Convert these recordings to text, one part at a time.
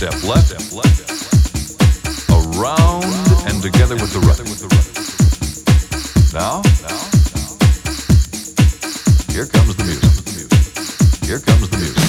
step left, around and together with the right. Now, here comes the music. Here comes the music.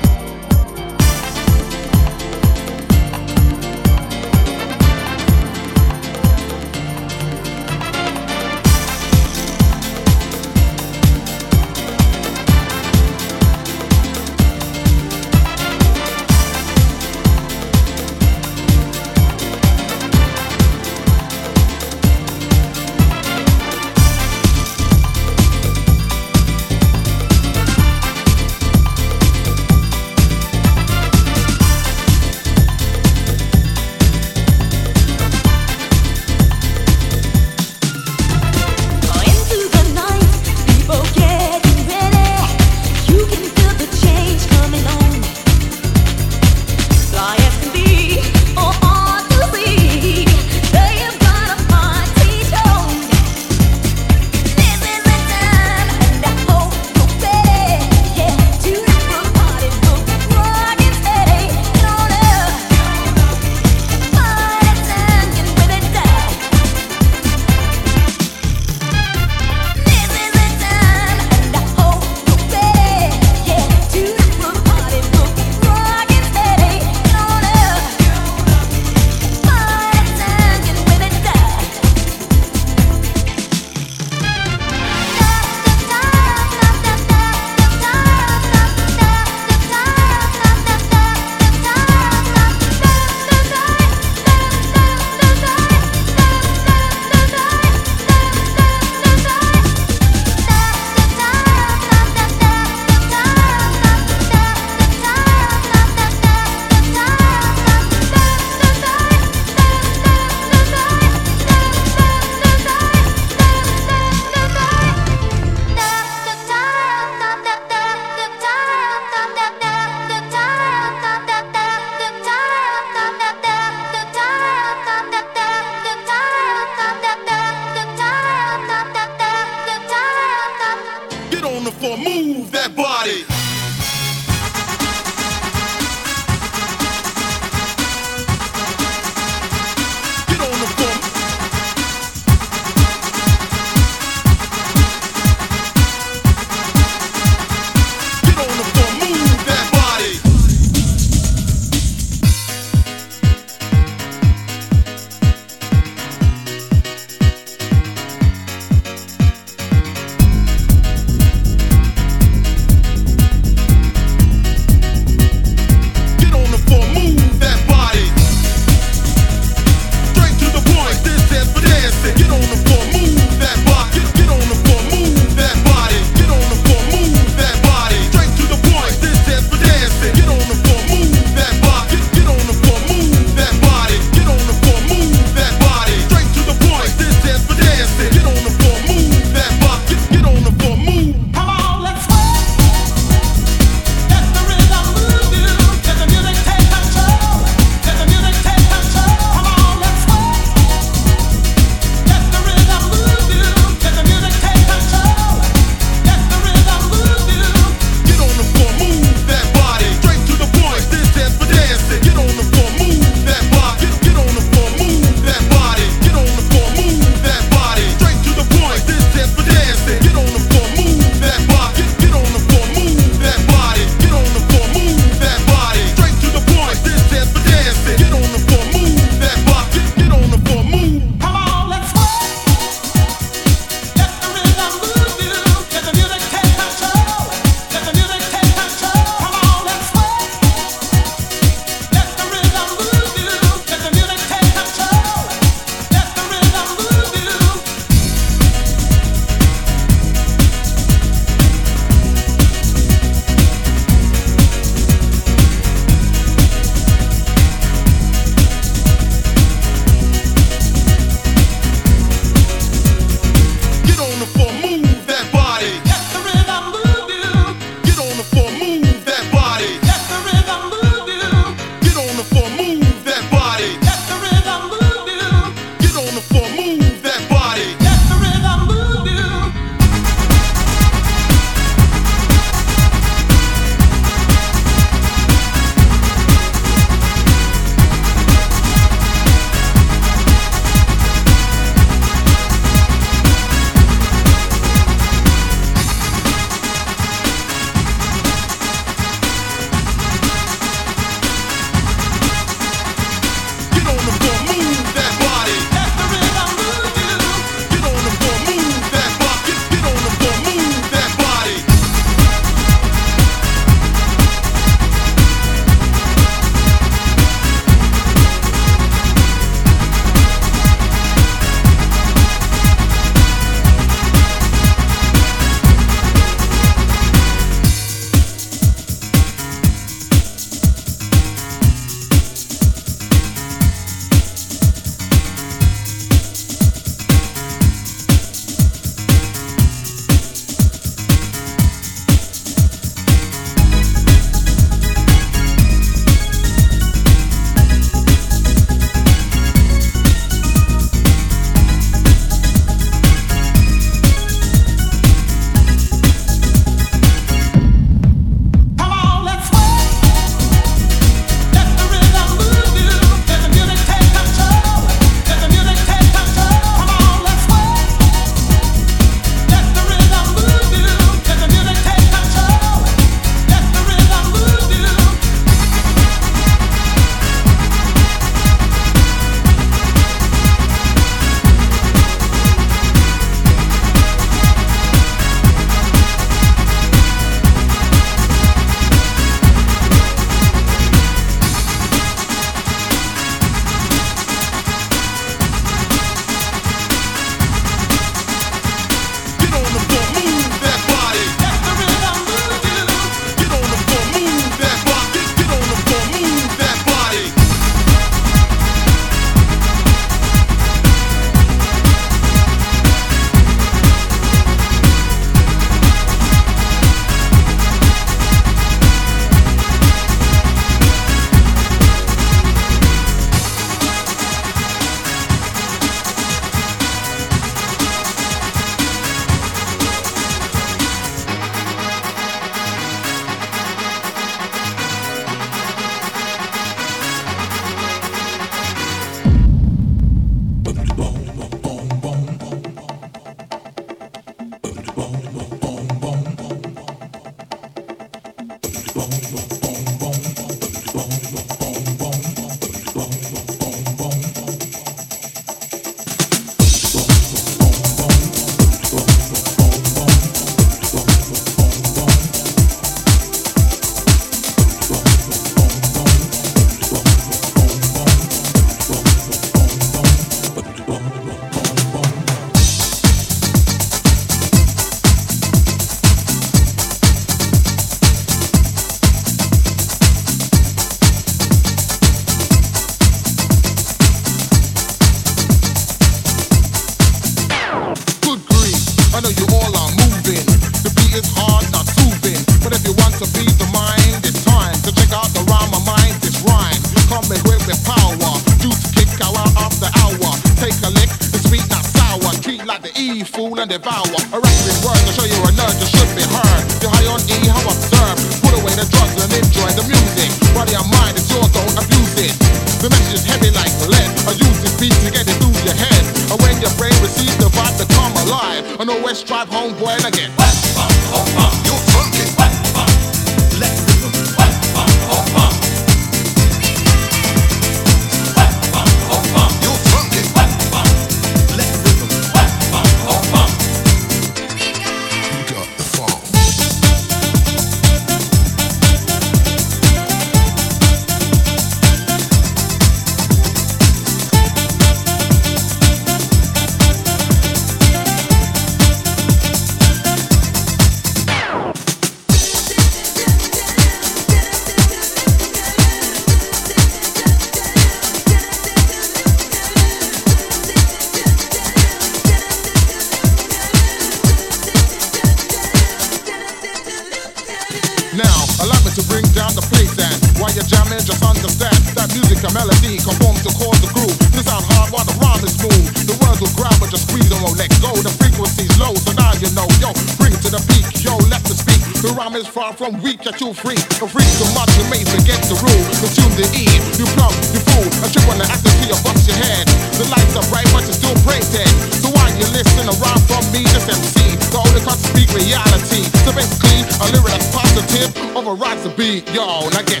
From weak you're too free. A freak so much you may forget the rule. Consume the E, you plug, you fool. A trip on the acid to your bust your head. The lights are bright, but you're still brain dead. So why you listen around from me, just MC? The only cut speak reality. So basically, a lyric that's positive overrides the beat. Yo, now get.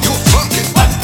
You're funky. Let's